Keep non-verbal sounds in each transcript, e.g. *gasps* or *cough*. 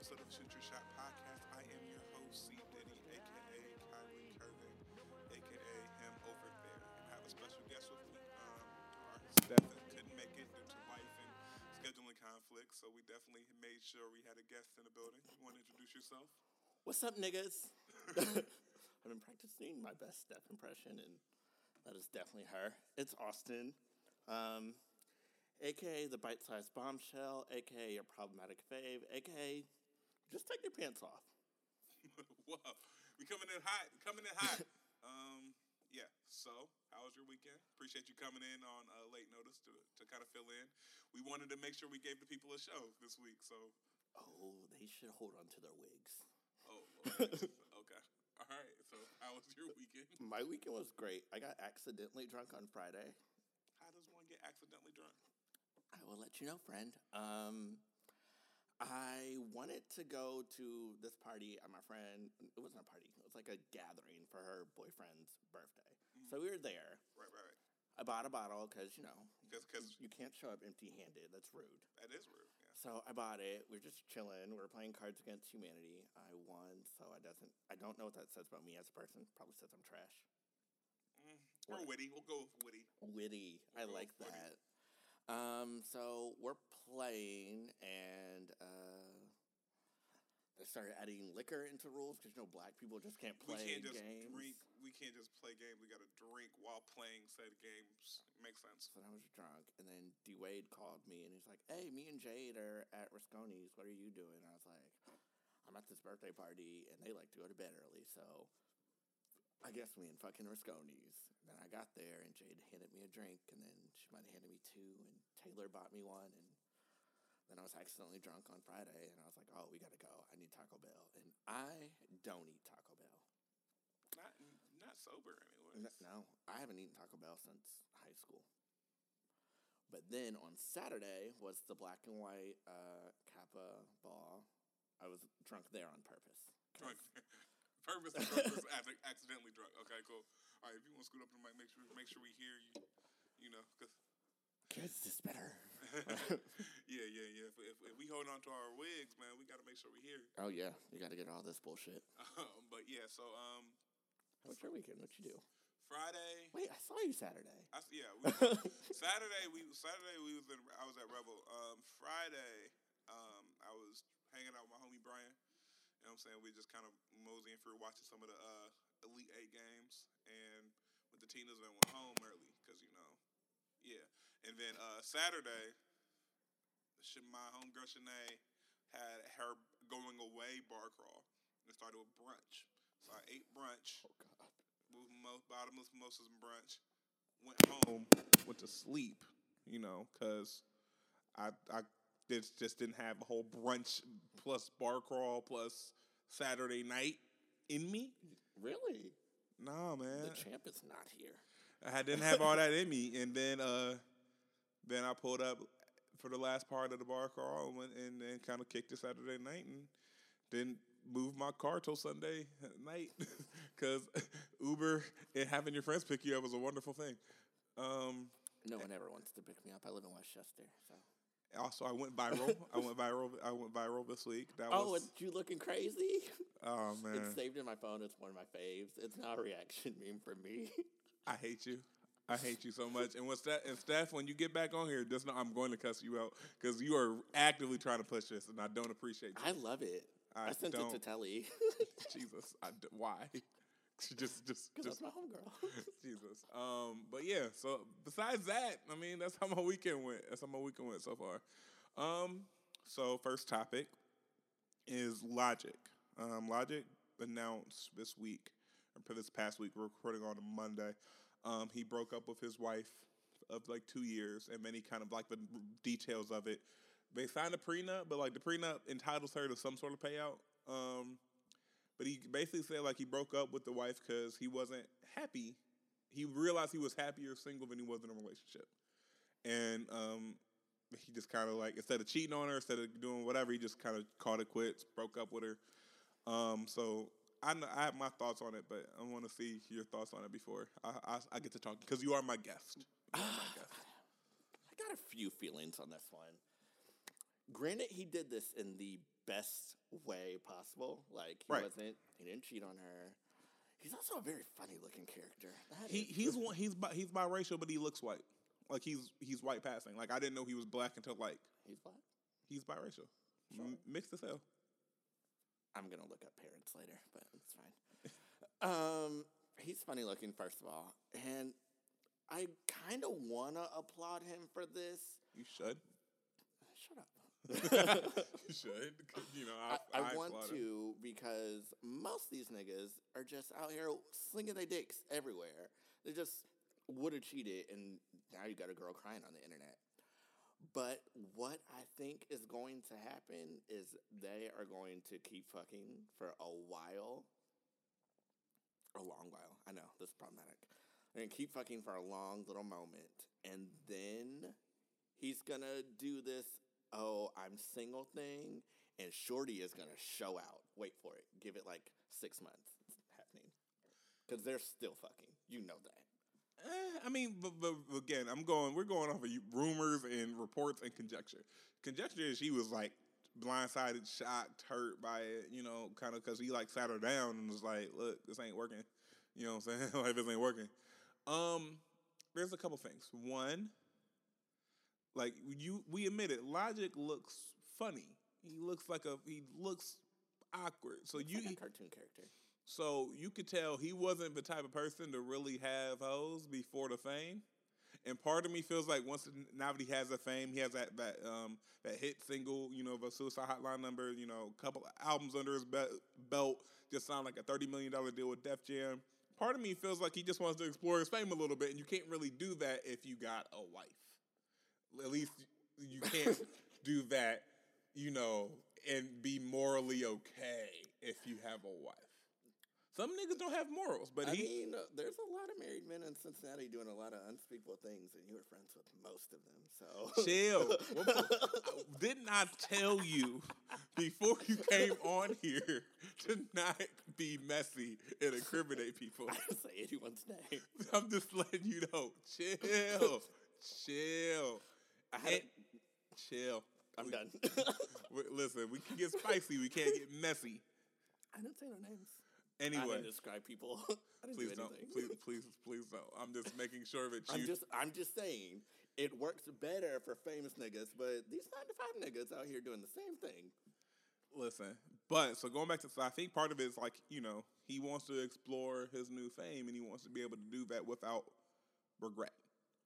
episode of Shoot Your Shot Podcast. I am your host, C. Diddy, aka Kyrie Curvin, aka him over there. And I have a special guest with me. Um, our Stephen couldn't make it due to life and scheduling conflicts, so we definitely made sure we had a guest in the building. You want to introduce yourself? What's up, niggas? *laughs* I've been practicing my best Steph impression, and that is definitely her. It's Austin, um, aka the bite sized bombshell, aka your problematic fave, aka just take your pants off. *laughs* Whoa, we coming in hot, coming in hot. *laughs* um, yeah. So, how was your weekend? Appreciate you coming in on uh, late notice to to kind of fill in. We wanted to make sure we gave the people a show this week. So, Oh, they should hold on to their wigs. oh, Lord. *laughs* okay, all right. So, how was your weekend? My weekend was great. I got accidentally drunk on Friday. How does one get accidentally drunk? I will let you know, friend. Um, I wanted to go to this party at my friend. It wasn't a party. It was like a gathering for her boyfriend's birthday. Mm-hmm. So we were there. Right, right, right. I bought a bottle because you know Because you can't show up empty-handed. That's rude. that is rude. Yeah. So I bought it. We are just chilling. We are playing Cards Against Humanity. I won, so I doesn't. I don't know what that says about me as a person. Probably says I'm trash. Mm, or witty. We'll go with witty. Witty. I like that. Um, so we're playing, and uh, they started adding liquor into rules because you know black people just can't play. We can't just games. drink. We can't just play games. We got to drink while playing said games. Makes sense. So I was drunk, and then D Wade called me, and he's like, "Hey, me and Jade are at Rasconi's. What are you doing?" I was like, "I'm at this birthday party, and they like to go to bed early, so I guess we in fucking Rasconi's." Then I got there, and Jade handed me a drink, and then she might have handed me two, and Taylor bought me one, and then I was accidentally drunk on Friday, and I was like, "Oh, we gotta go. I need Taco Bell," and I don't eat Taco Bell. Not not sober anyways. No, I haven't eaten Taco Bell since high school. But then on Saturday was the black and white uh, Kappa ball. I was drunk there on purpose. Drunk. *laughs* Purpose *laughs* and was accidentally drunk. Okay, cool. All right, if you want to scoot up to the mic, make sure make sure we hear you. You know, because Kids, this better. *laughs* yeah, yeah, yeah. If, if, if we hold on to our wigs, man, we got to make sure we hear. Oh yeah, you got to get all this bullshit. *laughs* Um, but yeah, so um, was your weekend? What you do? Friday. Wait, I saw you Saturday. I, yeah, we, Saturday we Saturday we was in I was at Rebel. Um, Friday, um, I was hanging out with my homie Brian. Know what I'm saying? We just kind of moseying through watching some of the uh, Elite Eight games and with the Tinas and went home early because you know, yeah. And then uh, Saturday, my homegirl Shanae had her going away bar crawl. It started with brunch. So I ate brunch Oh God. with bottomless mimosas and brunch. Went home, went to sleep, you know, because I I just just didn't have a whole brunch plus bar crawl plus Saturday night in me. Really? Nah, man, The champ is not here. I didn't have all that in me, and then uh, then I pulled up for the last part of the bar crawl and went and, and kind of kicked it Saturday night, and didn't move my car till Sunday *laughs* night *laughs* because *laughs* Uber and having your friends pick you up was a wonderful thing. Um, No one ever wants to pick me up. I live in Westchester, so. Also, I went viral. I went viral. I went viral this week. That Oh, was and you looking crazy? oh *laughs* man, It's saved in my phone. It's one of my faves. It's not a reaction meme for me. I hate you. I hate you so much. And what's that? And Steph, when you get back on here, just know I'm going to cuss you out because you are actively trying to push this, and I don't appreciate you. I love it. I, I sent it to Telly *laughs* Jesus, I d- why? *laughs* just, just, because just that's my homegirl. *laughs* Jesus. Um, but yeah. So besides that, I mean, that's how my weekend went. That's how my weekend went so far. Um, so first topic is Logic. Um, Logic announced this week, or this past week, we're recording on a Monday. Um, he broke up with his wife of like two years, and then he kind of like the details of it. They signed a prenup, but like the prenup entitles her to some sort of payout. Um, but he basically said like he broke up with the wife because he wasn't happy. He realized he was happier single than he was in a relationship, and um, he just kind of like instead of cheating on her, instead of doing whatever, he just kind of called it quits, broke up with her. Um, so I, kn- I have my thoughts on it, but I want to see your thoughts on it before I, I, I get to talk because you are my guest. You are my guest. *sighs* I got a few feelings on this one. Granted, he did this in the best way possible. Like he Right. wasn't, he didn't cheat on her. He's also a very funny looking character. That He is- he's *laughs* one he's bi, he's biracial, but he looks white. Like he's he's white passing. Like I didn't know he was black until like he's black. he's biracial, Sure. M- mixed as hell. I'm gonna look up parents later, but it's fine. *laughs* um, he's funny looking, first of all, and I kind of wanna applaud him for this. You should. Shut up. *laughs* you should. 'cause, You know, I, I, I, want applaud him. to because most of these niggas are just out here slinging their dicks everywhere. They just would have cheated, and now you got a girl crying on the internet. But what I think is going to happen is they are going to keep fucking for a while. A long while. I know, this is problematic. They're gonna keep fucking for a long little moment. And then he's gonna do this, oh, I'm single thing, and Shorty is gonna show out. Wait for it. Give it like six months. It's happening. Because they're still fucking. You know that. Eh, I mean, but, but again, I'm going. We're going off of rumors and reports and conjecture. Conjecture is she was like blindsided, shocked, hurt by it. You know, kind of because he like sat her down and was like, "Look, this ain't working." You know what I'm saying? *laughs* like this ain't working. Um, there's a couple things. One, like you, we admit it. Logic looks funny. He looks like a. He looks awkward. So It's you. like cartoon character. So you could tell he wasn't the type of person to really have hoes before the fame. And part of me feels like once now that he has the fame, he has that that um that hit single, you know, the Suicide Hotline number, you know, a couple albums under his be- belt, just sound like a thirty million dollar deal with Def Jam. Part of me feels like he just wants to explore his fame a little bit, and you can't really do that if you got a wife. At least you can't *laughs* do that, you know, and be morally okay if you have a wife. Some niggas don't have morals, but I he mean, uh, there's a lot of married men in Cincinnati doing a lot of unspeakable things, and you were friends with most of them. So chill. *laughs* Didn't I tell you before you came on here to not be messy and incriminate people? I didn't say anyone's name. I'm just letting you know. Chill, chill, I had. And- chill. I'm We- done. *laughs* we- Listen, we can get spicy. We can't get messy. I didn't say their names. I Anyway, didn't describe people. *laughs* I didn't please do don't. Please, please, please don't. I'm just making sure that you. I'm just I'm just saying it works better for famous niggas, but these nine to five niggas out here doing the same thing. Listen, but so going back to, so I think part of it is like you know he wants to explore his new fame and he wants to be able to do that without regret.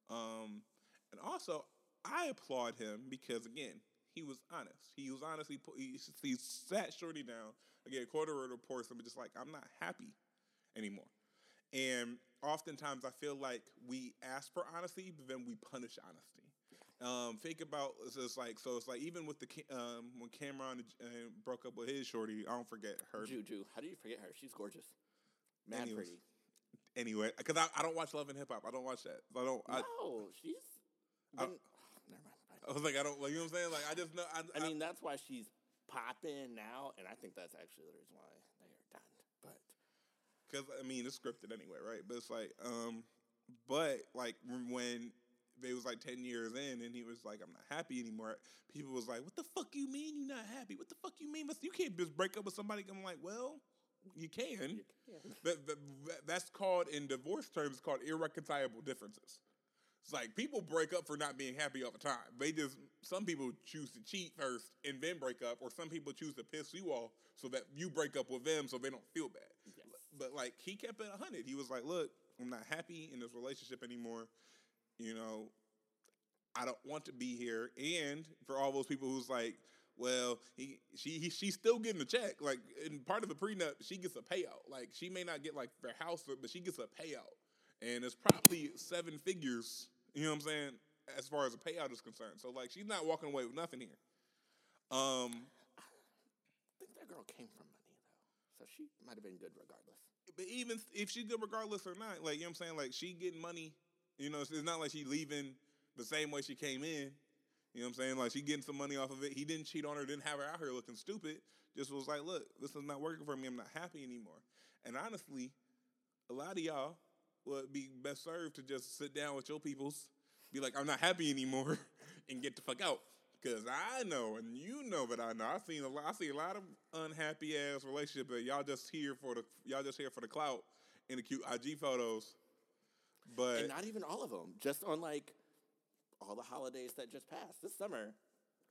Um, and also I applaud him because again he was honest. He was honest. He put, he, he sat Shorty down again. Quarter reports him just like I'm not happy anymore. And oftentimes I feel like we ask for honesty, but then we punish honesty. Um, think about it's just like so. It's like even with the um, when Cam'ron uh, broke up with his shorty, I don't forget her Juju, how do you forget her? She's gorgeous, mad Anyways, pretty. anyway because I, I don't watch Love and Hip Hop. I don't watch that. I don't. I, no, she's. Been- never mind. bye. I was like I don't like you know what I'm saying. Like I just know. I, I mean, that's why she's popping now, and I think that's actually the reason why they are done. But because I mean it's scripted anyway, right? But it's like, um, but like when they was like ten years in, and he was like, "I'm not happy anymore." People was like, "What the fuck you mean you're not happy? What the fuck you mean? You can't just break up with somebody." I'm like, "Well, you can." you can. That, that- that's called in divorce terms called irreconcilable differences. It's like people break up for not being happy all the time. They just some people choose to cheat first and then break up, or some people choose to piss you off so that you break up with them so they don't feel bad. Yes. But like he kept it hundred. He was like, "Look, I'm not happy in this relationship anymore. You know, I don't want to be here." And for all those people who's like, "Well, he she he, she's still getting a check. Like in part of the prenup, she gets a payout. Like she may not get like their house, but she gets a payout, and it's probably seven figures. You know what I'm saying?" As far as the payout is concerned, so like she's not walking away with nothing here. Um, I think that girl came from money though, so she might have been good regardless. but even if she's good regardless or not, like you know what I'm saying, like she getting money, you know, it's, it's not like she leaving the same way she came in. You know what I'm saying? Like she getting some money off of it. He didn't cheat on her, didn't have her out here looking stupid. Just was like, look, this is not working for me. I'm not happy anymore. And honestly, a lot of y'all would be best served to just sit down with your peoples, be like, I'm not happy anymore, *laughs* and get the fuck out. Cause I know, and you know that I know. I've seen a lot. I see a lot of unhappy ass relationships that y'all just here for the y'all just here for the clout and the cute IG photos. But and not even all of them. Just on like all the holidays that just passed this summer,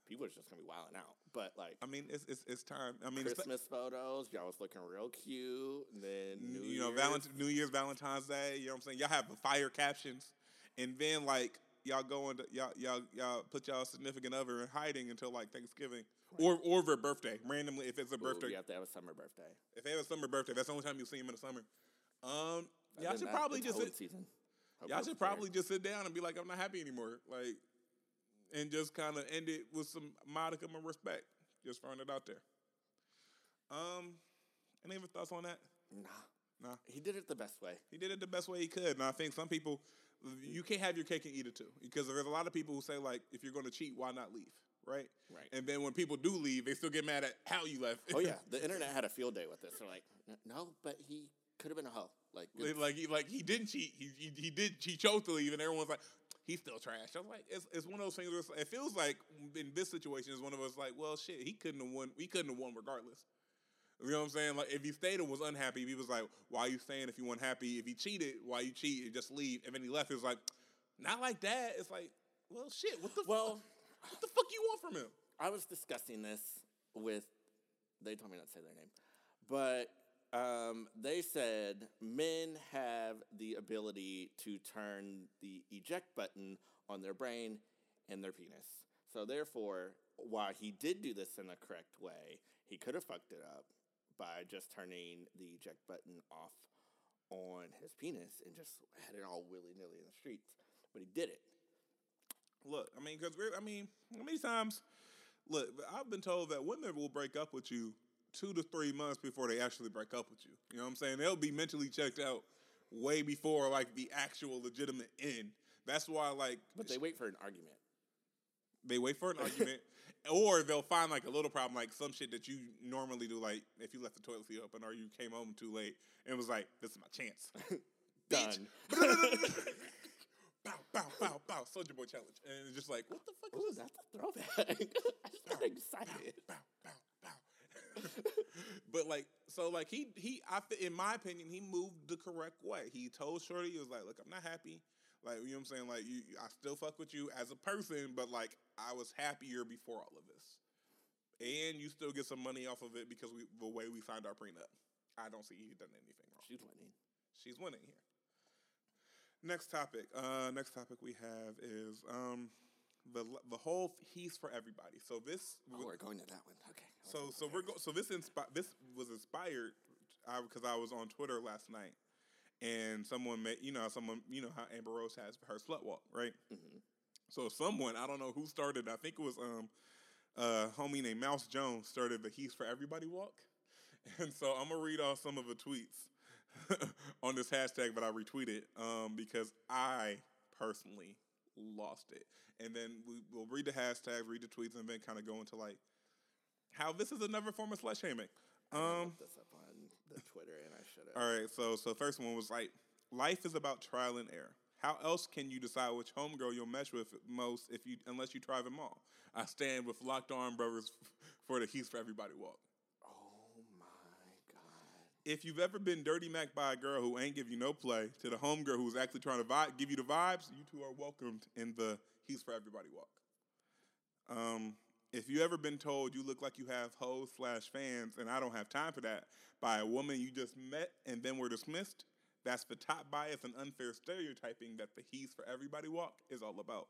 people are just gonna be wilding out. But like I mean, it's it's, it's time. I mean, it's- Christmas photos, y'all was looking real cute. And then New you know, Year's. Valent- New Year's, Valentine's Day. You know what I'm saying? Y'all have the fire captions, and then like y'all go into y'all y'all y'all put y'all significant other in hiding until like Thanksgiving or or their birthday randomly if it's a Ooh, birthday. You have to have a summer birthday. If they have a summer birthday, that's the only time you see them in the summer. Um, y'all should that, probably just sit, season. Y'all should probably just sit down and be like, I'm not happy anymore, like, and just kind of end it with some modicum of respect. Just throwing it out there. Um, any other thoughts on that? Nah. Nah. He did it the best way. He did it the best way he could, and I think some people, you can't have your cake and eat it too, because there's a lot of people who say like, if you're going to cheat, why not leave, right? Right. And then when people do leave, they still get mad at how you left. Oh yeah, *laughs* the internet had a field day with this. They're like, no, but he could have been a hoe. Like, good like he like he didn't cheat. He, he he did. He chose to leave, and everyone's like, he's still trash. I was like, it's it's one of those things. Where it feels like in this situation, is one of us like, well, shit, he couldn't have won. We couldn't have won regardless. You know what I'm saying? Like if he stayed and was unhappy, he was like, why are you staying if you weren't happy? If he cheated, why you cheat and just leave? And then he left. It was like, not like that. It's like, well, shit. What the Well, what the fuck you want from him? I was discussing this with. They told me not to say their name, but um, they said men have the ability to turn the eject button on their brain and their penis. So therefore, while he did do this in the correct way, he could have fucked it up by just turning the eject button off on his penis and just had it all willy nilly in the streets. But he did it. Look, I mean, because I mean, how many times? Look, I've been told that women will break up with you two to three months before they actually break up with you. You know what I'm saying? They'll be mentally checked out way before like the actual legitimate end. That's why, like, But they wait for an argument. they wait for an argument, *laughs* or they'll find like a little problem, like some shit that you normally do, like if you left the toilet seat open or you came home too late and was like, "This is my chance." *laughs* Done. *laughs* bow, bow, bow, bow. Soldier Boy challenge, and it's just like, what the fuck Ooh, is this? that's a throwback. I just got excited. bow, bow. *laughs* but like, so like he he, I in my opinion, he moved the correct way. He told Shorty, he was like, look, I'm not happy. Like, you know what I'm saying? Like, you, I still fuck with you as a person, but like, I was happier before all of this. And you still get some money off of it because we the way we signed our prenup. I don't see he done anything wrong. She's winning. She's winning here. Next topic. Uh, next topic we have is um, the the whole he's for everybody. So this Oh, we're going to that one. Okay. I so so we're go- so this inspi- this was inspired because I was on Twitter last night and someone made you know someone you know how Amber Rose has her slut walk right. Mhm. So someone I don't know who started. I think it was um a homie named Mouse Jones started the He's for Everybody walk, *laughs* and so I'm gonna read off some of the tweets *laughs* on this hashtag that I retweeted um because I personally lost it, and then we, we'll read the hashtags, read the tweets, and then kind of go into like how this is another form of slut shaming. Um, this up on the Twitter, and I should have. all right, so so first one was like, life is about trial and error. How else can you decide which homegirl you'll mesh with most if you unless you try them all? I stand with locked arm brothers *laughs* for the He's for Everybody walk. Oh my god. If you've ever been dirty mac by a girl who ain't give you no play to the homegirl who's actually trying to vi- give you the vibes, you two are welcomed in the He's for Everybody walk. Um, if you ever been told you look like you have hoes slash fans and I don't have time for that by a woman you just met and then were dismissed, that's the top bias and unfair stereotyping that the He's for Everybody walk is all about.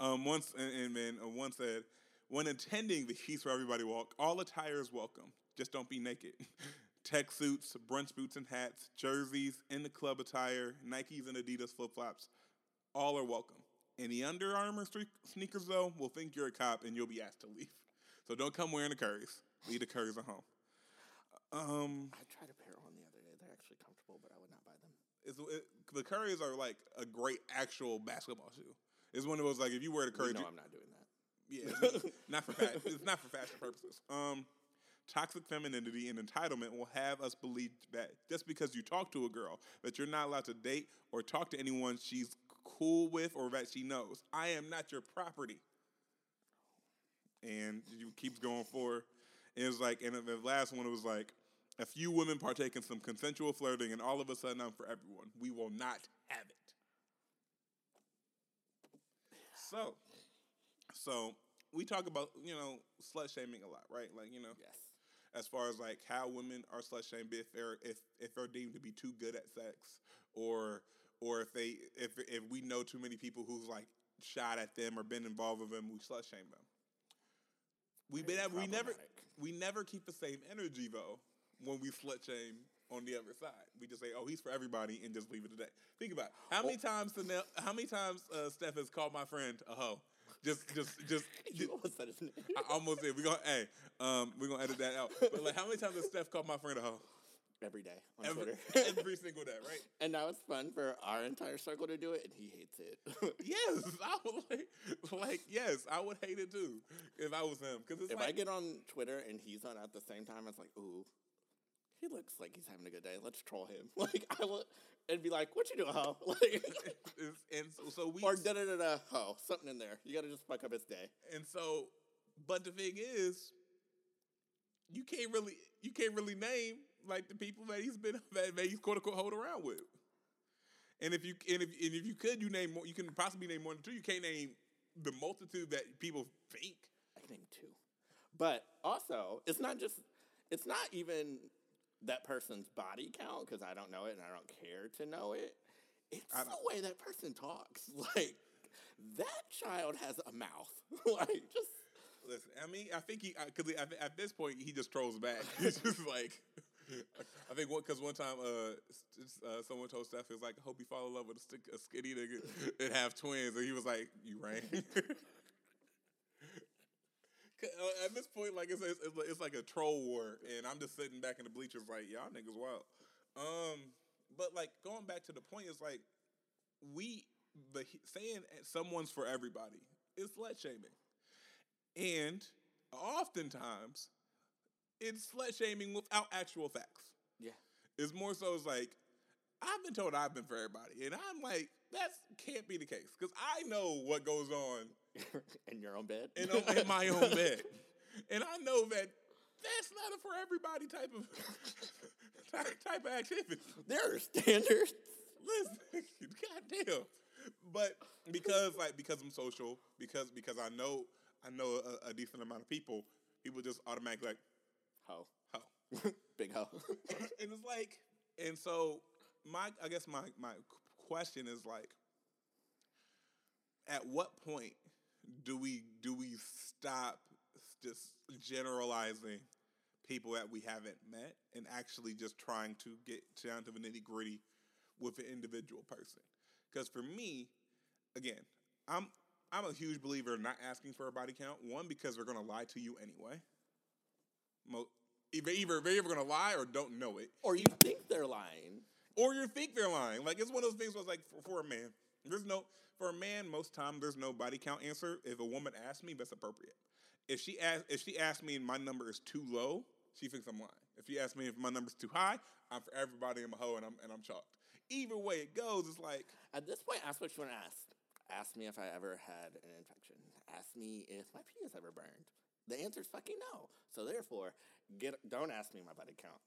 Um, once and, and then uh, one said, when attending the He's for Everybody walk, all attire is welcome. Just don't be naked. *laughs* Tech suits, brunch boots and hats, jerseys, in the club attire, Nikes and Adidas flip flops, all are welcome. Any Under Armour sneakers though will think you're a cop and you'll be asked to leave. So don't come wearing the Currys. Leave the Currys at home. Um, I tried a pair on the other day. They're actually comfortable, but I would not buy them. it's, it, the Currys are like a great actual basketball shoe. It's one of those like if you wear the Currys, you- I'm not doing that. Yeah, it's *laughs* not for fa- it's not for fashion purposes. Um, toxic femininity and entitlement will have us believe that just because you talk to a girl that you're not allowed to date or talk to anyone she's cool with or that she knows. I am not your property. And you keeps going for. And it was like, and the last one was like, a few women partake in some consensual flirting, and all of a sudden I'm for everyone. We will not have it. So, so we talk about you know slut shaming a lot, right? Like you know, Yes. as far as like how women are slut shamed if they're if if they're deemed to be too good at sex, or or if they if if we know too many people who's like shot at them or been involved with them, we slut shame them. We been we never we never keep the same energy though when we slut shame on the other side. We just say, "Oh, he's for everybody," and just leave it at that. Think about it. how many times Sanel, how many times uh, Steph has called my friend a hoe. Just, just, just. *laughs* You almost said his name. I almost said we gonna hey, um, we gonna edit that out. But like, how many times has Steph called my friend a hoe? Every day on Every, Twitter. *laughs* every single day, right? *laughs* and now it's fun for our entire circle to do it, and he hates it. *laughs* Yes, I would like, like yes, I would hate it too if I was him. Because if like, I get on Twitter and he's on at the same time, it's like, ooh, he looks like he's having a good day. Let's troll him. Like I will, and be like, what you doing, ho? Like, and so, so we or da da da da ho, something in there. You got to just fuck up his day. And so, but the thing is, you can't really you can't really name like the people that he's been *laughs* that, that he's quote unquote hold around with. And if you and if and if you could, you name more. You can possibly name more than two. You can't name the multitude that people think. I can name two, but also it's not just. It's not even that person's body count because I don't know it and I don't care to know it. It's the way that person talks. *laughs* Like that child has a mouth. *laughs* like just Listen, I mean, I think he because at, at this point he just trolls back. He's just like. I think one because one time uh, uh, someone told Steph he was like, I hope you fall in love with a, stick, a skinny nigga and have twins, and he was like, "You rang." *laughs* 'Cause, uh, At this point, like it's, it's it's like a troll war, and I'm just sitting back in the bleachers like, y'all niggas wild. Um, but like going back to the point is like we the saying someone's for everybody is slut shaming, and oftentimes it's slut shaming without actual facts. yeah. It's more so it's like I've been told I've been for everybody, and I'm like that can't be the case because I know what goes on *laughs* in your own bed. in, in my own *laughs* bed, and I know that that's not a for everybody type of *laughs* type, of activity. There are standards. Listen, goddamn. But because like because I'm social, because because I know I know a, a decent amount of people, people just automatically like, Ho. Ho. *laughs* Big ho. *laughs* and it's like, and so my, I guess my my question is like, at what point do we do we stop just generalizing people that we haven't met and actually just trying to get down to the nitty gritty with an individual person? Because for me, again, I'm I'm a huge believer in not asking for a body count. One, because they're gonna lie to you anyway. Mo- either either they're either gonna lie or don't know it, or you think they're lying. or you think they're lying. Like it's one of those things where it's like for, for a man, there's no for a man most time there's no body count answer. If a woman asks me, that's appropriate. If she asks if she asks me and my number is too low, she thinks I'm lying. If she asks me if my number's too high, I'm for everybody in my hoe and I'm and I'm chalked. Either way it goes, it's like At this point, ask what you want to ask. Ask me if I ever had an infection. Ask me if my penis ever burned. The answer is fucking no. So therefore, get don't ask me my body count.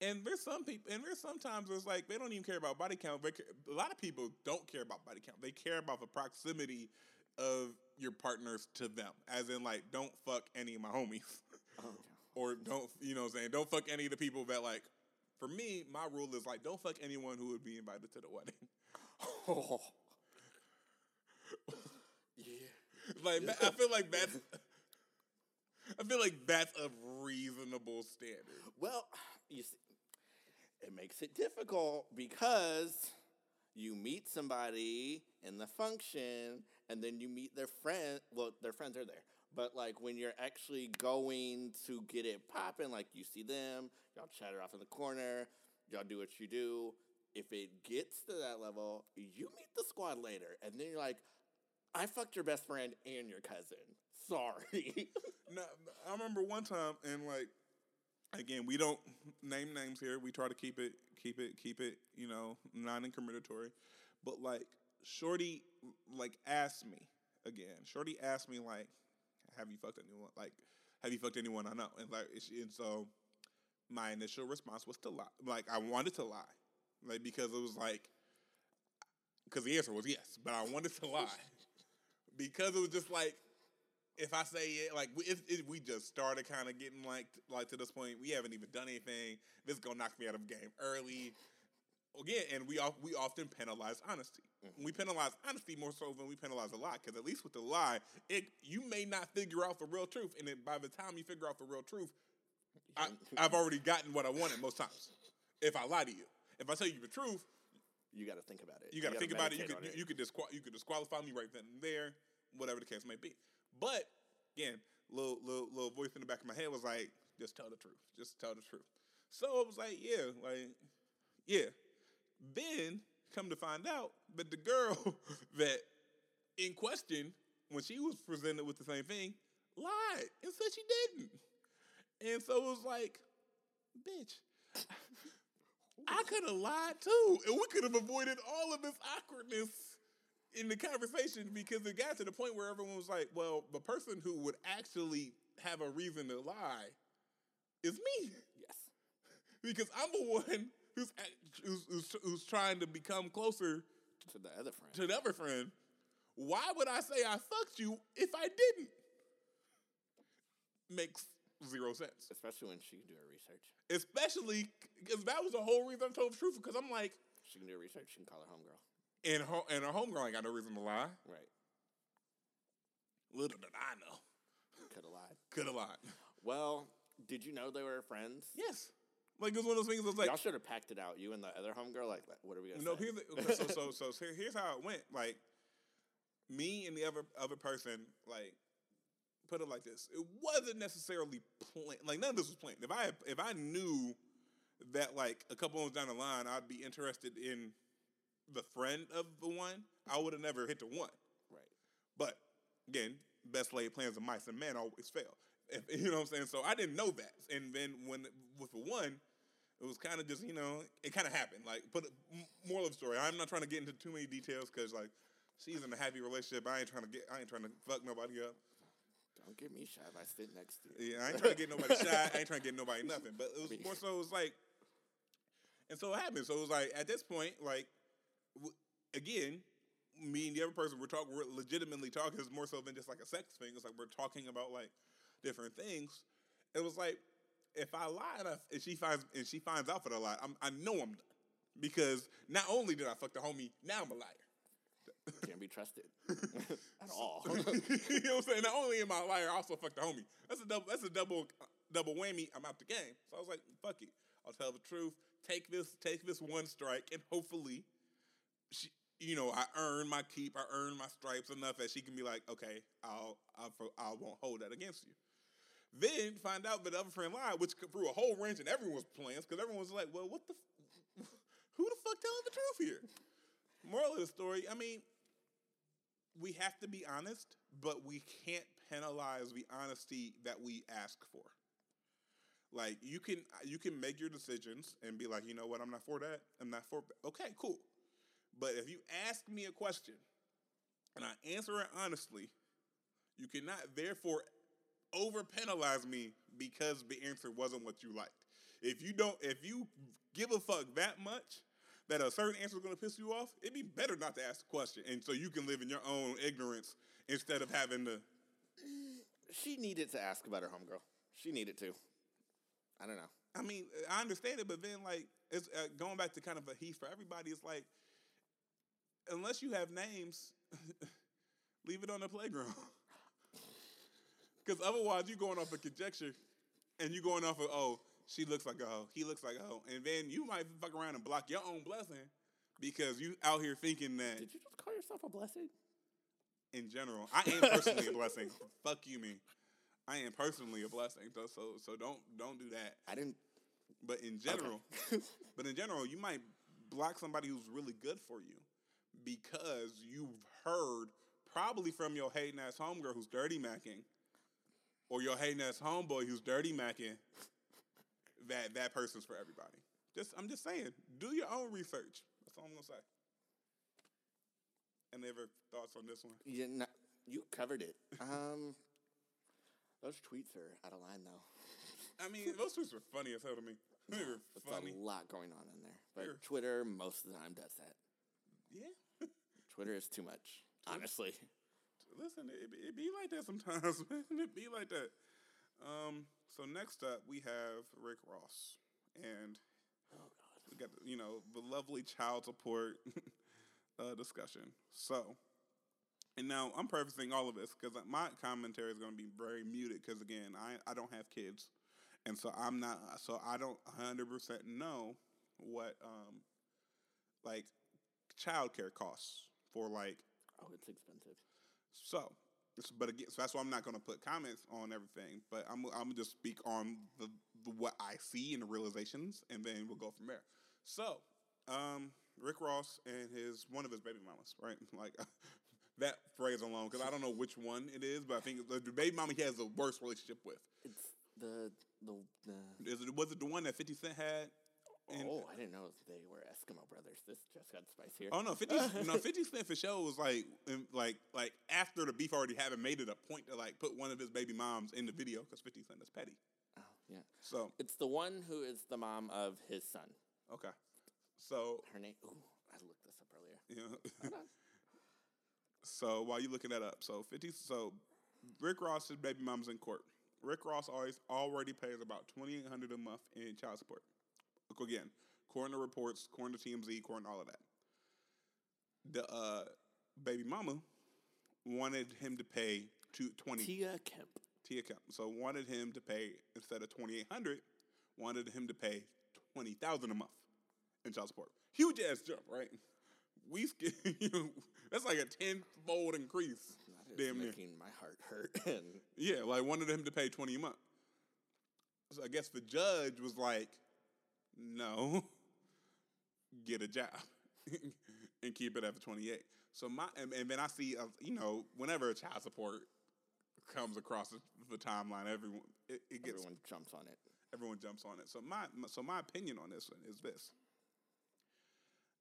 And there's some people, and there's sometimes it's like they don't even care about body count. Ca- A lot of people don't care about body count. They care about the proximity of your partners to them, as in like, don't fuck any of my homies, Oh, *laughs* or don't, you know, what I'm saying, don't fuck any of the people that like. For me, my rule is like, don't fuck anyone who would be invited to the wedding. Oh. *laughs* *laughs* yeah. like, I feel like that's, *laughs* I feel like that's a reasonable standard. Well, you see, it makes it difficult because you meet somebody in the function and then you meet their friend. Well, their friends are there. But like when you're actually going to get it popping, like you see them, y'all chatter off in the corner, y'all do what you do. If it gets to that level, you meet the squad later, and then you're like, I fucked your best friend and your cousin. Sorry. No, I remember one time, and like, again, we don't name names here. We try to keep it, keep it, keep it, you know, non-incriminatory. But like, Shorty like asked me again. Shorty asked me like, "Have you fucked anyone? Like, have you fucked anyone I know?" And like, and and so my initial response was to lie. Like, I wanted to lie, like because it was like, because the answer was yes, but I wanted to lie *laughs* because it was just like. If I say it, like we, if, if we just started kind of getting like like to this point, we haven't even done anything. This is gonna knock me out of the game early again, and we we often penalize honesty. Mm-hmm. We penalize honesty more so than we penalize a lie, because at least with the lie, it you may not figure out the real truth, and then by the time you figure out the real truth, I, I've already gotten what I wanted most times. If I lie to you, if I tell you the truth, You got to think about it. you got to think about it. You could you, you could disqual- you could disqualify me right then and there, whatever the case may be. But again, little little little voice in the back of my head was like, just tell the truth. Just tell the truth. So it was like, yeah, like, yeah. Then come to find out that the girl *laughs* that in question, when she was presented with the same thing, lied and said she didn't. And so it was like, bitch, *laughs* I could have lied too, and we could have avoided all of this awkwardness in the conversation because it got to the point where everyone was like, "Well, the person who would actually have a reason to lie is me, Yes. because I'm the one who's who's, who's, who's trying to become closer To the other friend. to the other friend. Why would I say I fucked you if I didn't? Makes zero sense. Especially when she can do her research. Especially because that was the whole reason I told the truth. Because I'm like, She can do her research. She can call her homegirl. And her and her homegirl ain't got no reason to lie. Right. Little did I know. Could have lied. Could have lied. Well, did you know they were friends? Yes. Like it was one of those things. I was like, Y'all should have packed it out. You and the other homegirl. Like, what are we gonna no. say? Here's the, okay, so so so so here- here's how it went. Like me and the other other person, like put it like this. It wasn't necessarily planned. Like none of this was planned. If I if I knew that like a couple months down the line I'd be interested in the friend of the one, I would have never hit the one. right. But again, best laid plans of mice and men always fail. If, *laughs* you know what I'm saying? So I didn't know that. And then when with the one, it was kind of just you know it kind of happened. Like, put m- moral of the story. I'm not trying to get into too many details because like she's in a happy relationship. I ain't trying to get. I ain't trying to fuck nobody up. Don't get me shy if I sit next to you. Yeah, I ain't trying to get nobody shot. I ain't trying to get nobody *laughs* nothing. But it was more so. It was like, and so it happened. So it was like at this point, like again, me and the other person we're talking, we're legitimately talking. It's more so than just like a sex thing. It's like we're talking about like different things. It was like if I lie enough, and she finds and she finds out that I lied, I'm, I know I'm done because not only did I fuck the homie, now I'm a liar. Can't be trusted *laughs* at all. *laughs* you know what I'm saying? Not only am I a liar, I also fuck the homie. That's a double. That's a double double whammy. I'm out the game. So I was like, fuck it. I'll tell the truth. Take this. Take this one strike, and hopefully, she, you know, I earn my keep. I earn my stripes enough that she can be like, okay, I'll I'll I won't hold that against you. Then find out that the other friend lied, which threw a whole wrench in everyone's plans because everyone was like, well, what the, f- *laughs* who the fuck telling the truth here? Moral of the story, I mean, we have to be honest, but we can't penalize the honesty that we ask for. Like you can you can make your decisions and be like, you know what, I'm not for that. I'm not for okay, cool. But if you ask me a question and I answer it honestly, you cannot therefore over penalize me because the answer wasn't what you liked. If you don't if you give a fuck that much that a certain answer is going to piss you off, it'd be better not to ask the question, and so you can live in your own ignorance instead of having to. *clears throat* she needed to ask about her homegirl. She needed to. I don't know. I mean, I understand it, but then like it's uh, going back to kind of a heat for everybody. It's like unless you have names, *laughs* leave it on the playground. *laughs* Because otherwise, you're going off of conjecture, and you're going off of oh, she looks like a hoe, he looks like a hoe, and then you might fuck around and block your own blessing because you out here thinking that Did you just call yourself a blessing? in general, I am personally a blessing. *laughs* Fuck you, me. I am personally a blessing. So so so don't don't do that. I didn't. But in general, but in general, you might block somebody who's really good for you because you've heard probably from your hating ass homegirl who's dirty macking, or your hating ass homeboy who's dirty macking. That that person's for everybody. Just I'm just saying, do your own research. That's all I'm gonna say. Any other thoughts on this one? You, kn- you covered it. Um, those tweets are out of line though. I mean, those tweets were funny as hell to me. They were funny. a lot going on in there. But. Twitter most of the time does that. Yeah. Twitter is too much, honestly. Listen, it, it be like that sometimes, *laughs* man. It be like that. Um, so next up, we have Rick Ross, and Oh God. we got you know the lovely child support *laughs* uh, discussion. So, and now I'm prefacing all of this because my commentary is going to be very muted because again, I I don't have kids, and so I'm not so I don't 100 percent know what um like childcare costs for like Oh, it's expensive. so, but again, so that's why I'm not going to put comments on everything. But I'm I'm gonna just speak on the, the what I see and the realizations, and then we'll go from there. So, um, Rick Ross and his one of his baby mamas, right? *laughs* Like *laughs* that phrase alone, because I don't know which one it is, but I think the, baby mama he has the worst relationship with. It's the the the. Is it was it the one that Fifty Cent had? And- oh, I didn't know they were Eskimo brothers. This just got spicier. Oh no, Fifty *laughs* no Fifty Cent for sure was like like like after the beef already happened, made it a point to like put one of his baby moms in the video because Fifty Cent is petty. Oh, yeah. So It's the one who is the mom of his son. okay, so Her name. Ooh, I looked this up earlier. you know, Hold on. *laughs* so while you're looking that up, so Fifty so Rick Ross's baby mom's in court. Rick Ross always already pays about twenty eight hundred a month in child support. Again, according to reports, according to TMZ, according to all of that. The uh, baby mama wanted him to pay to twenty. Tia Kemp. T account. So wanted him to pay instead of twenty eight hundred, wanted him to pay twenty thousand a month in child support. Huge ass jump, right? We *laughs* you know, that's like a tenfold increase. That is Damn near. making my heart hurt. *laughs* Yeah, like wanted him to pay twenty a month. So I guess the judge was like, "No, *laughs* get a job *laughs* and keep it at the twenty eight. So my and, and then I see, uh, you know, whenever a child support comes across the, the timeline, everyone it, it gets everyone jumps on it. everyone jumps on it. So my so my opinion on this one is this.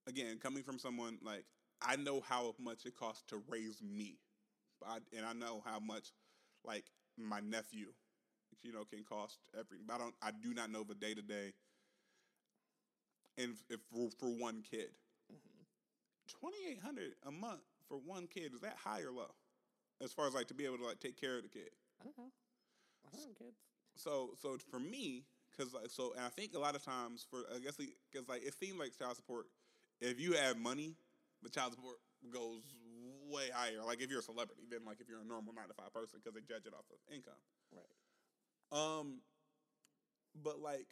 Again, coming from someone like I know how much it costs to raise me, but I, and I know how much like my nephew, you know, can cost every. But I don't. I do not know the day to day. And if for, for one kid, twenty eight hundred a month for one kid is that high or low? As far as like to be able to like take care of the kid. I don't know. I don't know, kids. So so for me, because like so, and I think a lot of times for I guess because like it seems like child support, if you have money, the child support goes way higher. Like if you're a celebrity, than like if you're a normal nine to five person, because they judge it off of income. Right. Um, but like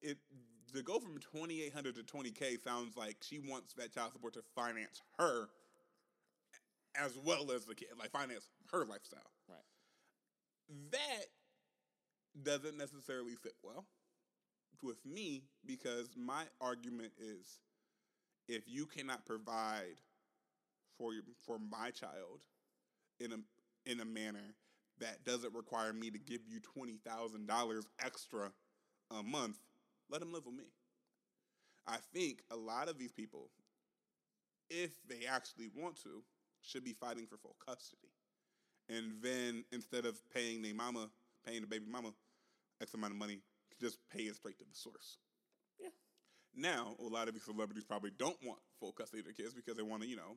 it to go from twenty eight hundred to twenty k sounds like she wants that child support to finance her as well as the kid, like finance her lifestyle Right. that doesn't necessarily fit well with me because my argument is if you cannot provide for your, for my child in a in a manner that doesn't require me to give you twenty thousand dollars extra a month, let them live with me. I think a lot of these people, if they actually want to, should be fighting for full custody and then instead of paying the mama, paying the baby mama X amount of money, just pay it straight to the source. Yeah. Now, a lot of these celebrities probably don't want full custody of their kids because they want to, you know,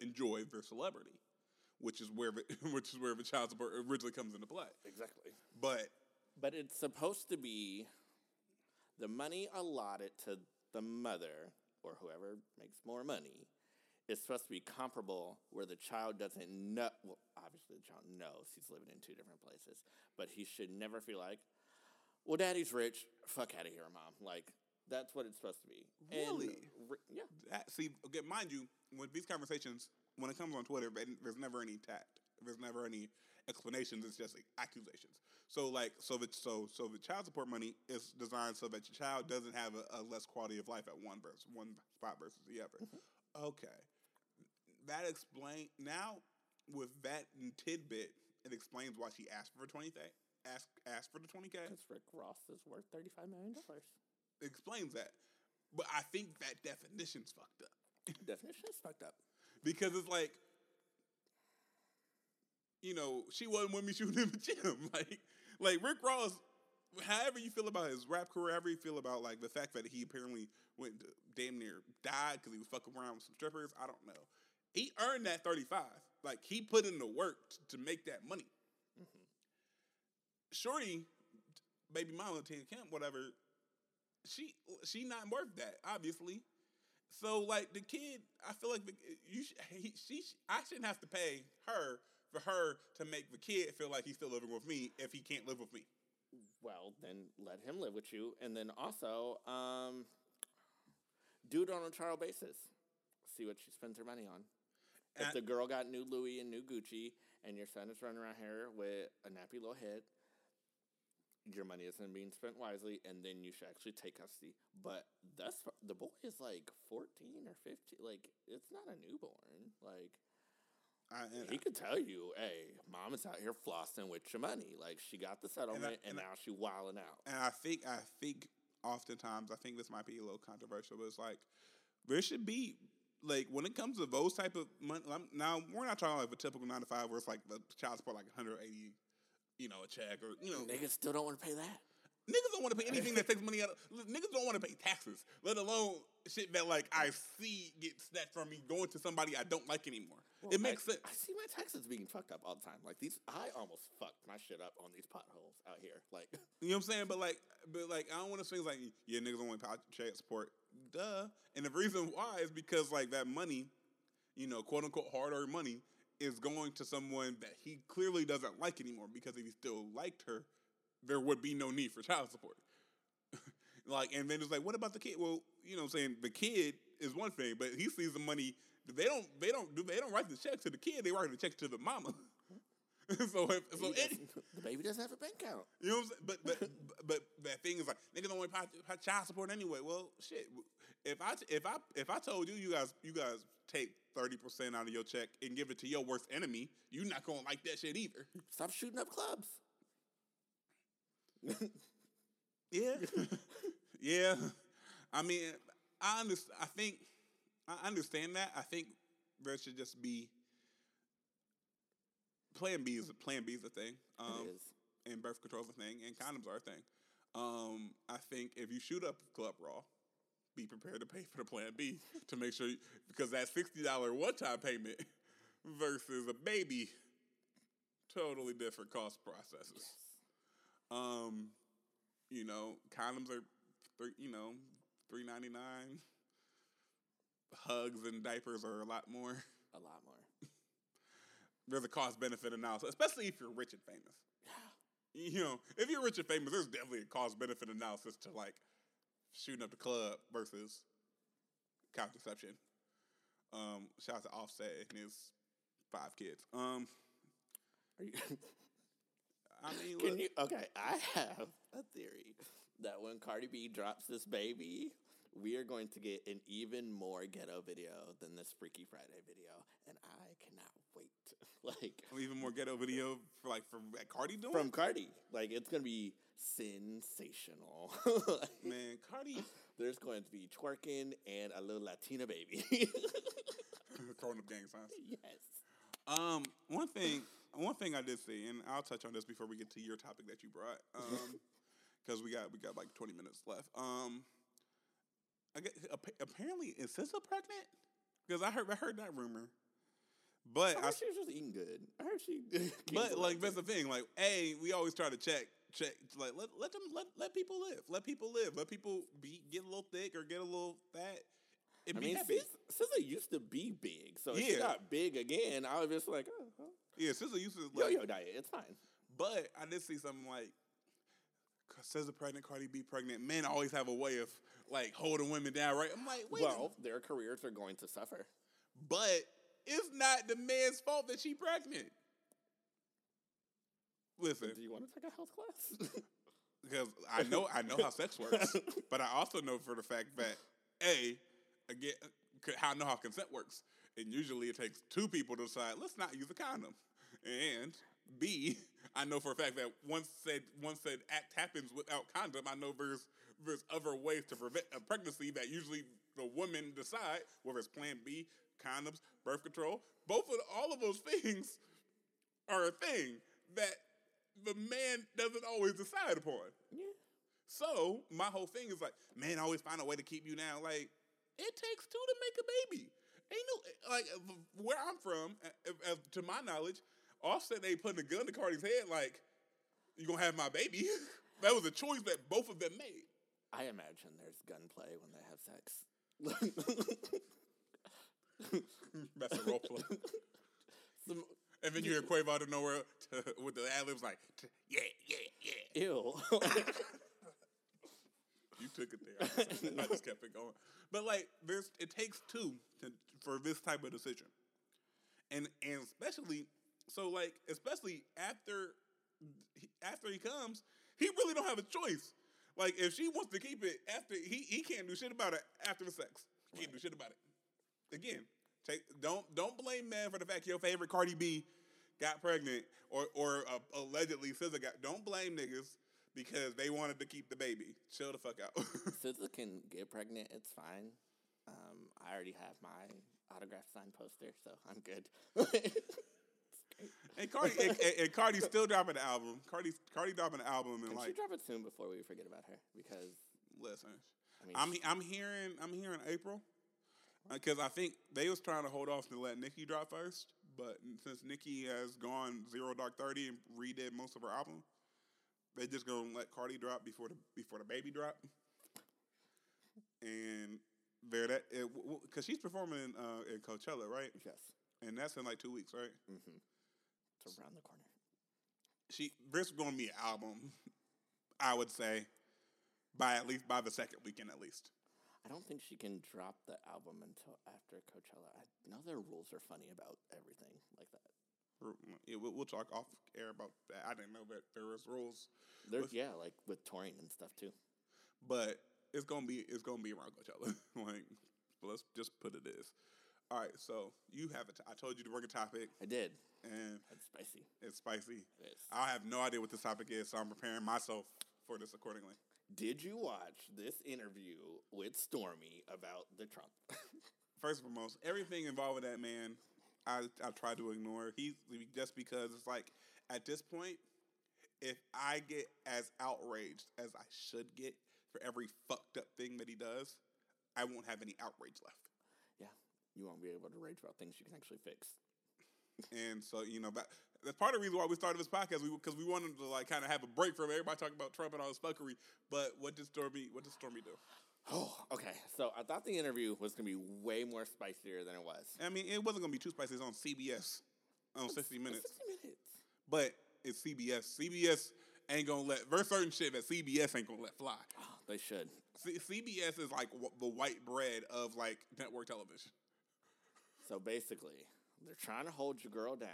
enjoy their celebrity, which is where the, *laughs* which is where the child support originally comes into play. Exactly. But But it's supposed to be the money allotted to the mother or whoever makes more money is supposed to be comparable where the child doesn't know. Well, obviously, the child knows he's living in two different places, but he should never feel like, well, daddy's rich. Fuck out of here, mom. Like, that's what it's supposed to be. And Really? ri- yeah. that, see, okay, mind you, with these conversations, when it comes on Twitter, there's never any tact. There's never any explanations. It's just like accusations. So like, so the so so the child support money is designed so that your child doesn't have a, a less quality of life at one versus one spot versus the other. Mm-hmm. Okay, that explain now with that tidbit, it explains why she asked for twenty k. Ask asked for the twenty k. Because Rick Ross is worth $35 million. Explains that, but I think that definition's fucked up. Definition is fucked up. because it's like you know, she wasn't with me *laughs* shooting in the gym. Like, like Rick Ross, however you feel about his rap career, however you feel about like the fact that he apparently went to, damn near died because he was fucking around with some strippers. I don't know. He earned that thirty five. Like he put in the work t- to make that money. Mm-hmm. Shorty, baby mama, Tia Kemp, whatever. She she not worth that, obviously. So like the kid, I feel like the, you sh- he, she sh- I shouldn't have to pay her for her to make the kid feel like he's still living with me if he can't live with me. Well, then let him live with you, and then also um, do it on a trial basis. See what she spends her money on. If And- the girl got new Louis and new Gucci, and your son is running around here with a nappy little head, your money isn't being spent wisely, and then you should actually take custody. But that's the boy is like fourteen or fifteen. Like it's not a newborn. Like I, and he could tell you, "Hey, mom is out here flossing with your money. Like she got the settlement, and, and I- now she wilding out." And I think I think oftentimes I think this might be a little controversial, but it's like there should be like when it comes to those type of money. Now we're not talking like a typical nine to five where it's like the child support like 180, you know, a check or you know. Niggas still don't want to pay that. Niggas don't want to pay anything that takes money out. Of, niggas don't want to pay taxes, let alone shit that like I see get snatched from me going to somebody I don't like anymore. It makes I, sense. I see my taxes being fucked up all the time. Like these, I almost fucked my shit up on these potholes out here. Like, *laughs* You know what I'm saying? But like, but like, I don't want to say like, yeah, niggas pay child support. Duh. And the reason why is because like that money, you know, quote unquote hard earned money, is going to someone that he clearly doesn't like anymore. Because if he still liked her, there would be no need for child support. *laughs* like, and then it's like, what about the kid? Well, you know, what I'm saying the kid is one thing, but he sees the money. They don't. They don't do. They don't write the check to the kid. They write the check to the mama. *laughs* so if so, he *laughs* the baby doesn't have a bank account. you know what I'm saying? But but *laughs* but that thing is like niggas don't want to pay child support anyway. Well, shit. If I if I if I told you you guys you guys take thirty percent out of your check and give it to your worst enemy, you're not gonna like that shit either. Stop shooting up clubs. Yeah, yeah. I mean, I understand. I think I understand that. I think there should just be Plan B is Plan B is a thing. Um, it is. and birth control is a thing, and condoms are a thing. Um, I think if you shoot up Club Raw, be prepared to pay for the Plan B to make sure, you, because that sixty dollar one time payment versus a baby, totally different cost processes. Um, you know, condoms are, three, you know, three ninety nine. Hugs and diapers are a lot more. A lot more. *laughs* There's a cost benefit analysis, especially if you're rich and famous. Yeah. you know, if you're rich and famous, there's definitely a cost benefit analysis to like shooting up the club versus contraception. Um, shout out to Offset and his five kids. Um, Are you, *laughs* I mean, can you? Okay, I have a theory that when Cardi B drops this baby, we are going to get an even more ghetto video than this Freaky Friday video, and I cannot wait. *laughs* like even more ghetto video for like from Cardi doing. from Cardi, like it's gonna be sensational. Like, *laughs* man, Cardi There's going to be twerking and a little Latina baby. *laughs* throwing up gang signs. yes. Um, one thing, one thing I did see, and I'll touch on this before we get to your topic that you brought, um, because we got we got like twenty minutes left. Um, Appa- apparently is SZA pregnant? Because I heard I heard that rumor, but I I, she was just eating good. I heard she. *laughs* but like that's the thing. Like, a we always try to check check like let let them let let people live, let people live, let people be get a little thick or get a little fat. It I mean. SZA, used to be big, so if she got big again, I was just like, oh, oh. yeah, SZA used to yo like yo diet, it's fine. But I did see something like SZA pregnant, Cardi B pregnant. Men always have a way of like holding women down, right? I'm like, wait, well, their careers are going to suffer. but it's not the man's fault that she pregnant. Listen, Do you want to take a health class? *laughs* because I know I know how sex works, *laughs* but I also know for the fact that a again how I know how consent works, and usually it takes two people to decide let's not use a condom, and b I know for a fact that once said once said act happens without condom, I know there's there's other ways to prevent a pregnancy that usually the women decide whether it's Plan B, condoms, birth control, both of all of those *laughs* things are a thing that the man doesn't always decide upon. Yeah. So my whole thing is like, man, I always find a way to keep you down. Like it takes two to make a baby. Ain't no like where I'm from, to my knowledge, Offset ain't putting a gun to Cardi's head like you gonna have my baby. *laughs* that was a choice that both of them made. I imagine there's gunplay when they have sex. *laughs* That's a role play. *laughs* Some, And then you hear Quavo out of nowhere to, with the ad libs like, t- yeah, yeah, yeah. ew. You took it there. I just, I just kept it going. But like, there's it takes two to, for this type of decision, and and especially so like especially after after he comes, he really don't have a choice. Like if she wants to keep it after he he can't do shit about it after the sex. He can't do shit about it. Again, take don't don't blame man for the fact your favorite Cardi B got pregnant or or uh, allegedly SZA got. Don't blame niggas because they wanted to keep the baby. Chill the fuck out. *laughs* SZA can get pregnant. It's fine. Um, I already have my autograph signed poster, so I'm good. *laughs* and Cardi and, and, Cardi's still dropping the album. Cardi Cardi dropping the album and Can like she drop it soon before we forget about her? Because listen. I mean, I'm she- I'm hearing I'm hearing April because I think they was trying to hold off to let Nicki drop first, but since Nicki has gone zero dark thirty and redid most of her album, they just gonna let Cardi drop before the before the baby drop, and there that because she's performing in, uh, in Coachella right, yes, and that's in like two weeks right. mm-hmm. It's around the corner. She this is gonna be an album, I would say, by at least by the second weekend at least. I don't think she can drop the album until after Coachella. I know their rules are funny about everything like that. Yeah, we'll, we'll talk off air about that. I didn't know that there was rules, They're, With- yeah, like with touring and stuff too. but it's gonna be it's gonna be around Coachella. *laughs* like, let's just put it as. All right, so you have a t- I told you to bring a topic, I did. and it's spicy. it's spicy. It is. I have no idea what this topic is, so I'm preparing myself for this accordingly. Did you watch this interview with Stormy about the Trump? *laughs* First and foremost, everything involving that man, I I try to ignore. He's just because it's like at this point, if I get as outraged as I should get for every fucked up thing that he does, I won't have any outrage left. You won't be able to rage about things you can actually fix. And so you know, that, that's part of the reason why we started this podcast. We because we wanted to like kind of have a break from everybody talking about Trump and all his fuckery. But what did Stormy? What did Stormy do? Oh, *sighs* okay. So I thought the interview was gonna be way more spicier than it was. I mean, it wasn't gonna be too spicy. It's on CBS on 60 minutes. Sixty minutes. but it's CBS. CBS ain't gonna let there's certain shit that CBS ain't gonna let fly. Oh, *sighs* they should. C- CBS is like w- the white bread of like network television. So basically, they're trying to hold your girl down.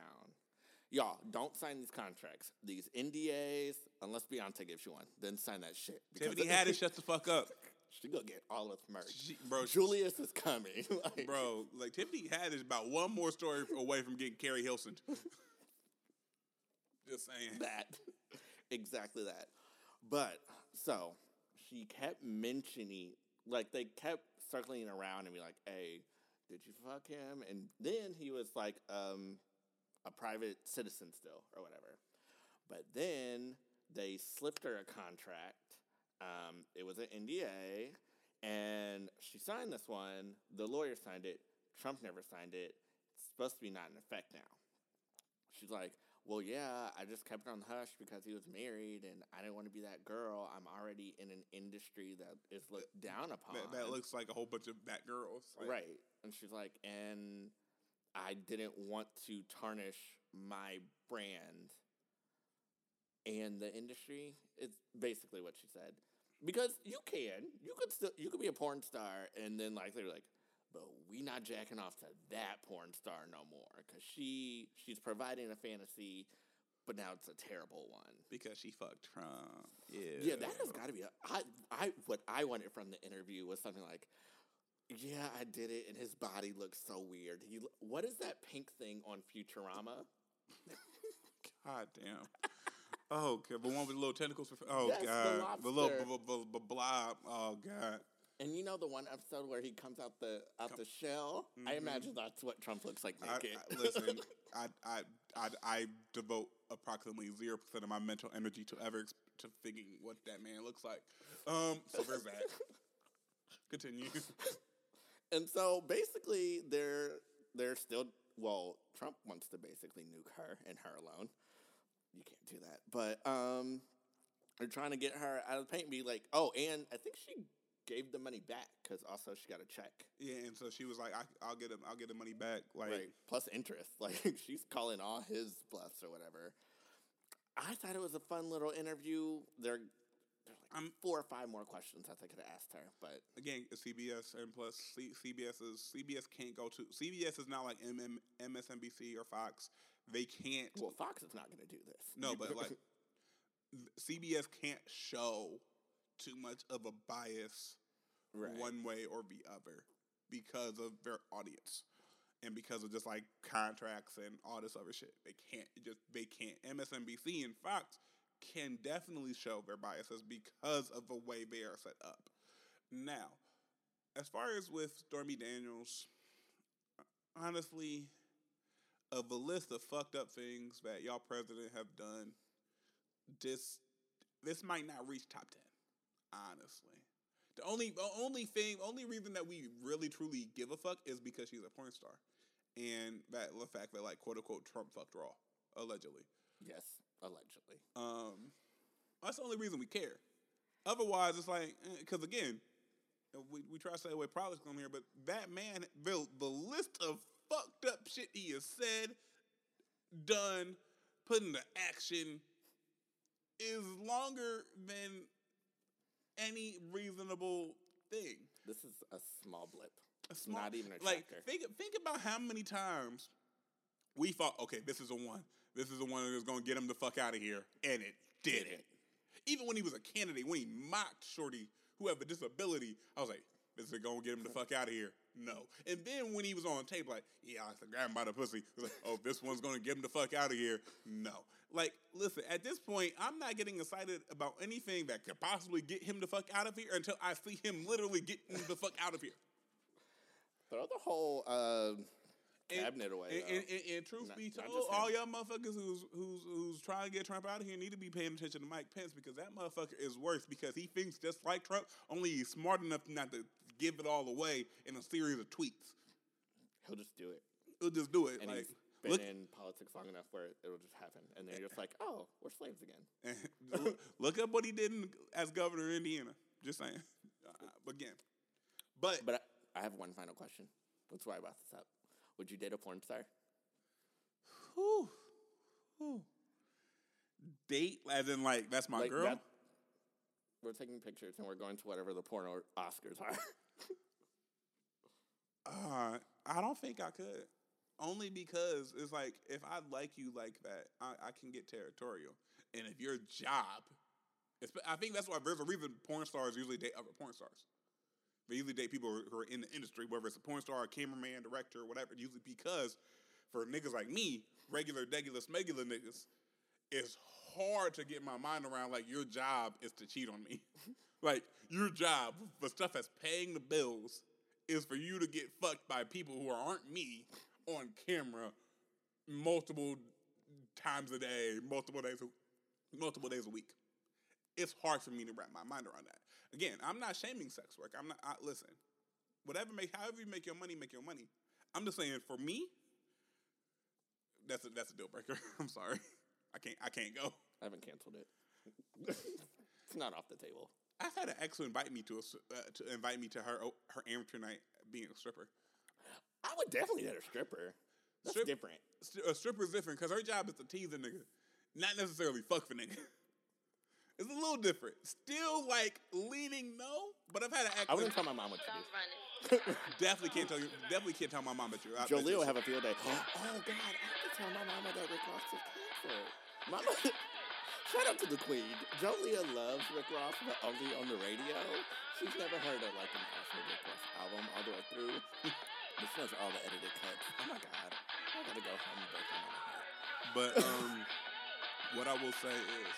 Y'all, don't sign these contracts. These NDAs, unless Beyonce gives you one, then sign that shit. Because Tiffany Haddish, *laughs* shut the fuck up, She gonna get all of merch. She- bro. Julius is coming. *laughs* like, Bro, like Tiffany Haddish about one more story away from getting Keri Hilson. *laughs* Just saying. that. exactly that. But so she kept mentioning, like they kept circling around and be like, "Hey, did you fuck him?" And then he was like, um, "A private citizen still, or whatever." But then they slipped her a contract. Um, it was an NDA, and she signed this one. The lawyer signed it. Trump never signed it. It's supposed to be not in effect now. She's like, well, yeah, I just kept it on the hush because he was married and I didn't want to be that girl. I'm already in an industry that is looked uh, down upon. That, that looks like a whole bunch of bad girls. Like, right. And she's like, and I didn't want to tarnish my brand and the industry. It's basically what she said. Because you can, you could still, you could be a porn star, and then like they're like, but we not jacking off to that porn star no more because she she's providing a fantasy, but now it's a terrible one. Because she fucked Trump. Yeah. Yeah, that has got to be. A, I I what I wanted from the interview was something like, "Yeah, I did it, and his body looks so weird." He, what is that pink thing on Futurama? God damn. Oh, okay. The one with the little tentacles. For, oh, God. The, little lobster. b- b- b- blob. Oh, God. And you know the one episode where he comes out the out the shell. I Mhm. imagine that's what Trump looks like naked. I, listen, *laughs* I, I, I, I devote approximately zero percent of my mental energy to ever to figuring what that man looks like. Um, so there's that. *laughs* Continue. and so basically, they're they're still well. Trump wants to basically nuke her and her alone. You can't do that, but um, they're trying to get her out of the paint. And be like, oh, and I think she gave the money back because also she got a check. Yeah, and so she was like, I, "I'll get him. I'll get the money back." Like, right. Plus interest. *laughs* Like she's calling all his bluffs or whatever. I thought it was a fun little interview. There, there's like I'm- four or five more questions that I could have asked her, but again, CBS, and plus C- CBS is CBS can't go to CBS is not like MM, MSNBC or Fox. They can't. well, Fox is not going to do this. No, but like *laughs* CBS can't show too much of a bias right. one way or the other because of their audience and because of just like contracts and all this other shit. They can't just they can't. MSNBC and Fox can definitely show their biases because of the way they are set up. Now, as far as with Stormy Daniels, honestly, of a list of fucked up things that y'all president have done, this this might not reach top ten. Honestly, the only the only thing, only reason that we really truly give a fuck is because she's a porn star, and that the fact that like quote unquote Trump fucked raw allegedly. Yes, allegedly. Um, that's the only reason we care. Otherwise, it's like because again, uh, we, we try to stay away politics on here, but that man, the the list of fucked up shit he has said, done, put into action, is longer than any reasonable thing. This is a small blip. A small- Not even a tracker. like think think about how many times we thought, okay, this is the one. This is the one that's gonna get him the fuck out of here, and it didn't. Even when he was a candidate, when he mocked Shorty, who have a disability, I was like, this is gonna get him the fuck out of here. No. And then when he was on tape, like, yeah, I said, grab him by the pussy. It was like, oh, this one's gonna get him the fuck out of here. No. Like, listen, at this point, I'm not getting excited about anything that could possibly get him the fuck out of here until I see him literally getting the fuck out of here. Throw the whole uh, cabinet away. And, though. and, and, and truth Not- be told, all y'all motherfuckers who's who's who's trying to get Trump out of here need to be paying attention to Mike Pence because that motherfucker is worse because he thinks just like Trump, only he's smart enough not to give it all away in a series of tweets. He'll just do it. He'll just do it. And like been look, in politics long enough where it'll just happen. And then you're just like, *laughs* oh, we're slaves again. look, *laughs* look up what he did in, as governor of Indiana. Just saying. Uh, again, but, But I, I have one final question. That's why I brought this up. Would you date a porn star? whew, whew. date as in like that's my Like girl. that- we're taking pictures and we're going to whatever the porno Oscars are. *laughs* Uh, I don't think I could. Only because it's like if I like you like that, I, I can get territorial. And if your job, I think that's why there's a reason porn stars usually date other porn stars. They usually date people who are in the industry, whether it's a porn star, a cameraman, director, or whatever. Usually because for niggas like me, regular, regular, smegular niggas, it's hard to get my mind around. Like your job is to cheat on me. *laughs* like your job for stuff that's paying the bills is for you to get fucked by people who aren't me on camera multiple times a day, multiple days, a, multiple days a week. It's hard for me to wrap my mind around that. Again, I'm not shaming sex work. I'm not. I, listen, whatever make, however you make your money, make your money. I'm just saying, for me, that's a that's a deal breaker. *laughs* I'm sorry, I can't I can't go. I haven't canceled it. *laughs* it's not off the table. I've had an ex who invite me to a, uh, to invite me to her her amateur night being a stripper. I would definitely date a stripper. That's Strip- different. St- A stripper is different because her job is to tease a nigga, not necessarily fuck the nigga. *laughs* It's a little different. Still like leaning no, but I've had an ex. I wouldn't that tell my mom what to I'm do. *laughs* *laughs* definitely can't tell you. Definitely can't tell my mom that you're out. Jolie will have a field day. *gasps* Oh God, I have to tell my mama that Rick Ross is canceled. Mama, shout out to the queen. Jolia loves Rick Ross, but only on the radio. She's never heard of like an actual Rick Ross album all the way through. But she all the edited cuts. Oh my God, I gotta go home and break my heart. But um, what I will say is,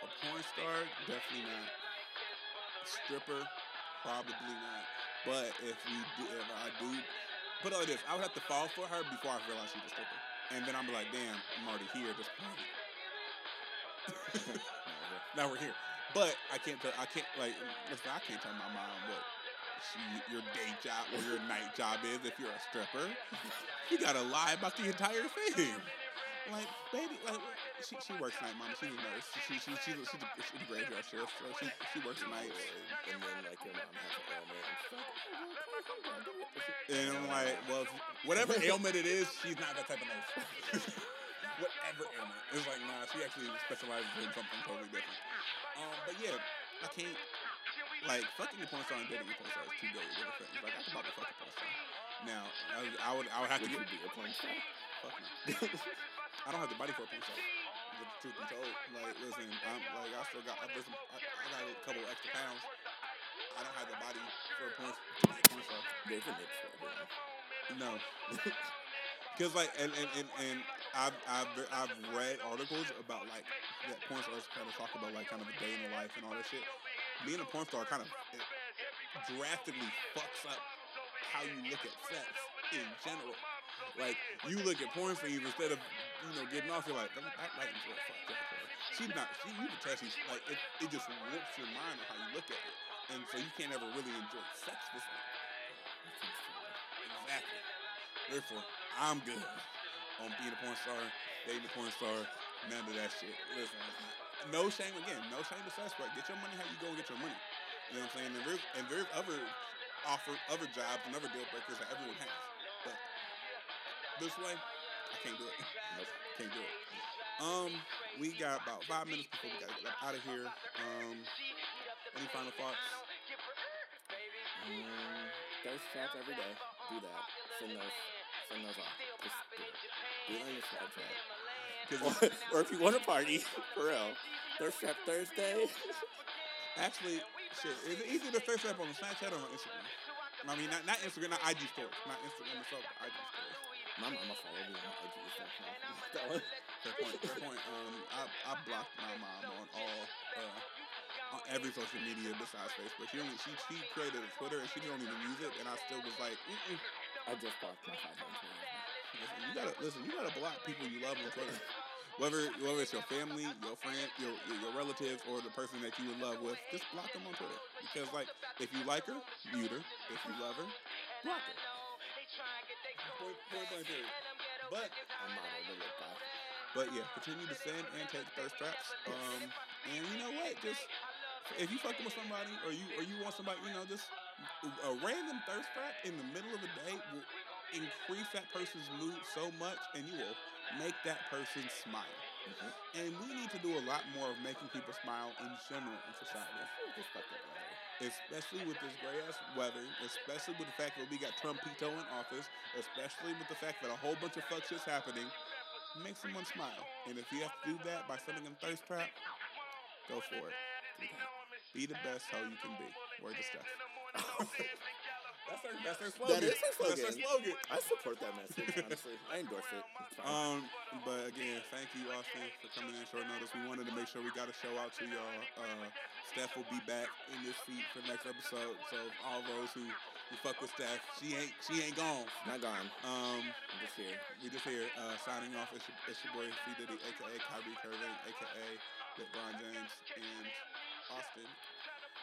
a porn star definitely not. Stripper, Probably not. But if we do, if I do, put it like this, I would have to fall for her before I realize she's a stripper, and then I'm like, damn, I'm already here at this point. now we're here, but I can't tell. I can't like listen. I can't tell my mom what your day job or your night job is if you're a stripper. You gotta lie about the entire thing. Like, baby, like she, she works night, mama. She's a nurse. She she she she's a, she's a, she's a graveyard shift, so she she works nights. And then like your mom has an ailment. And she's like, oh, well, come on, come on. And I'm like, well, whatever ailment it is, she's not that type of nurse. *laughs* whatever ailment, it's like nah. She actually specializes in something totally different. Um, but yeah, I can't like fucking a porn star and dating a porn star is two very different things. Like I can probably fuck a porn star. Now I, would- I would I would have to get be a porn star? fuck me. *laughs* I don't have the body for a porn star. The truth be told, like listen, I'm like I still got I, listen, I, I got a couple extra pounds. I don't have the body for a porn, to be a porn star. There's a niche for everyone. No. *laughs* Because like and and, and, and I've, I've I've read articles about like that porn stars kind of talk about like kind of a day in the life and all that shit. Being a porn star kind of uh, drastically fucks up how you look at sex in general. Like you look at porn scenes instead of you know getting off, you're like that lighting's real fucked up. bro." She's not. She you can tell she's like it. It just warps your mind on how you look at it, and so you can't ever really enjoy sex with her. Exactly. Therefore, I'm good on being a porn star, dating a porn star, none of that shit. Listen, no shame again, no shame to suspect. Get your money how you go and get your money. You know what I'm saying? And there's, and other offer other jobs and other deal breakers that everyone has. But this way, I can't do it. Nope. Can't do it. Um, we got about five minutes before we gotta get out of here. Um, any final thoughts? Mm, thirst trap every day. Do that. Send those. Send those off. Just do it. Do it on your Snapchat. Or, *laughs* or if you want to party, *laughs* for real. Thirst trap Thursday. *laughs* Actually, shit, is it easier to thirst trap on the Snapchat or on Instagram? I mean, not, not Instagram, not IG stories, not Instagram itself, but IG stories. My mama followed me on IG. That one. Fair point. Fair point. Um, I, I blocked my mom on all, uh, on every social media besides Facebook. She only she she created a Twitter and she don't even use it, and I still was like, Mm-mm. I just blocked my five on Twitter. Listen, you gotta listen, you gotta block people you love on Twitter. *laughs* Whether whether it's your family, your friend, your your, relatives, or the person that you in love with, just block them on Twitter. Because like, if you like her, mute her. If you love her, block her. Point, point blank period. But. But yeah, continue to send and take thirst traps. Um, and you know what? Just if you fucking with somebody, or you or you want somebody, you know, just a random thirst trap in the middle of the day will increase that person's mood so much, and you will make that person smile. Mhm. And we need to do a lot more of making people smile in general in society, Just fuck that weather. especially with this gray ass weather, especially with the fact that we got Trumpito in office, especially with the fact that a whole bunch of fuck shit's happening. Make someone smile. And if you have to do that by sending them thirst trap, go for it. Be the best hoe you can be. Word to Steph. *laughs* *laughs* that's her that's her slogan. That is her That's her slogan. slogan. I support that message, honestly. I endorse it. Um, but again, thank you, Austin, for coming in short notice. We wanted to make sure we got a show out to y'all. Uh, Steph will be back in this seat for the next episode. So all those who, who fuck with Steph, she ain't she ain't gone. not gone. Um, I'm just here. we just here uh, signing off. It's your, it's your boy C Diddy, aka Kyrie Irving, aka LeBron James, and Austin.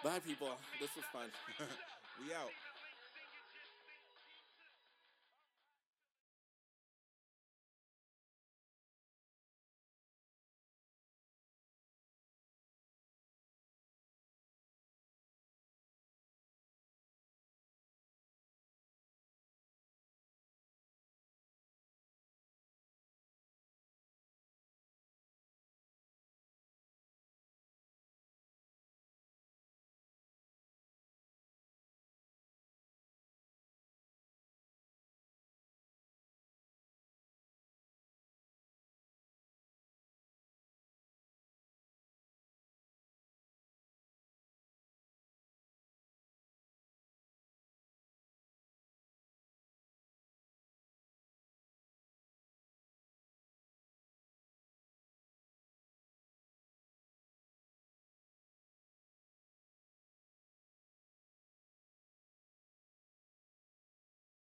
Bye, people. This was fun. *laughs* we out.